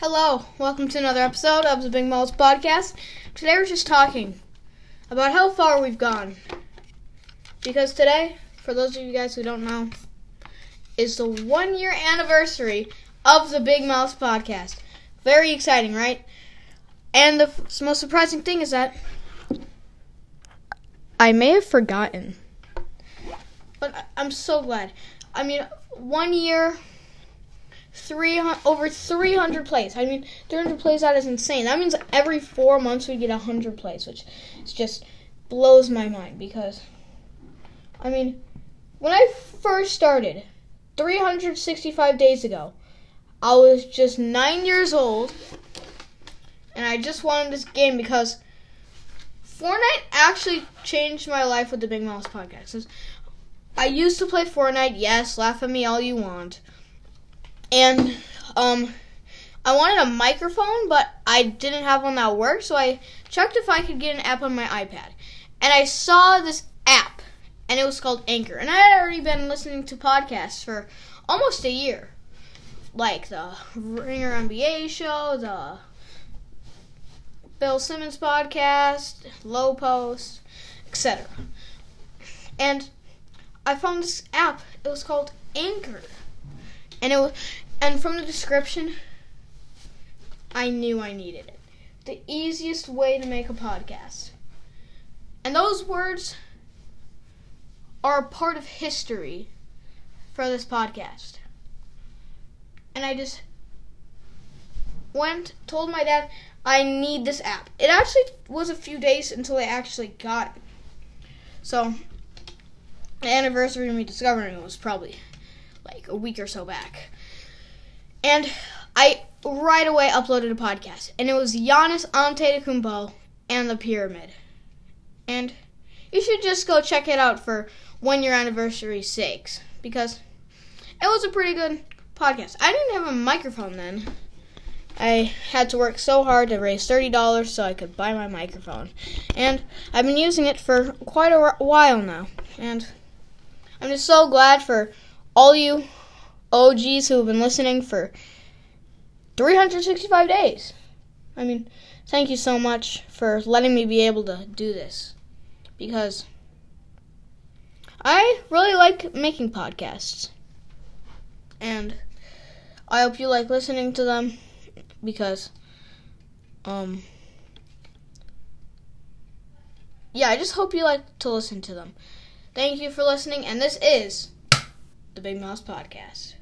Hello, welcome to another episode of the Big Miles Podcast. Today we're just talking about how far we've gone. Because today, for those of you guys who don't know, is the one year anniversary of the Big Miles Podcast. Very exciting, right? And the f- most surprising thing is that I may have forgotten. But I'm so glad. I mean, one year, three over 300 plays. I mean, 300 plays that is insane. That means every four months we get 100 plays, which is just blows my mind because, I mean, when I first started, 365 days ago, I was just nine years old, and I just wanted this game because Fortnite actually changed my life with the Big Miles podcast. I used to play Fortnite, yes, laugh at me all you want. And um I wanted a microphone, but I didn't have one that worked, so I checked if I could get an app on my iPad. And I saw this app, and it was called Anchor. And I had already been listening to podcasts for almost a year. Like the Ringer NBA show, the Bill Simmons podcast, Low Post, etc. And I found this app. It was called Anchor. And it was and from the description I knew I needed it. The easiest way to make a podcast. And those words are a part of history for this podcast. And I just went, told my dad, I need this app. It actually was a few days until I actually got it. So, the anniversary of me discovering it was probably like a week or so back. And I right away uploaded a podcast. And it was Giannis Antetokounmpo and the Pyramid. And you should just go check it out for one year anniversary sakes. Because it was a pretty good podcast. I didn't have a microphone then. I had to work so hard to raise $30 so I could buy my microphone. And I've been using it for quite a while now. And I'm just so glad for all you OGs who have been listening for 365 days. I mean, thank you so much for letting me be able to do this. Because I really like making podcasts. And I hope you like listening to them because um yeah, I just hope you like to listen to them. Thank you for listening and this is the Big Miles podcast.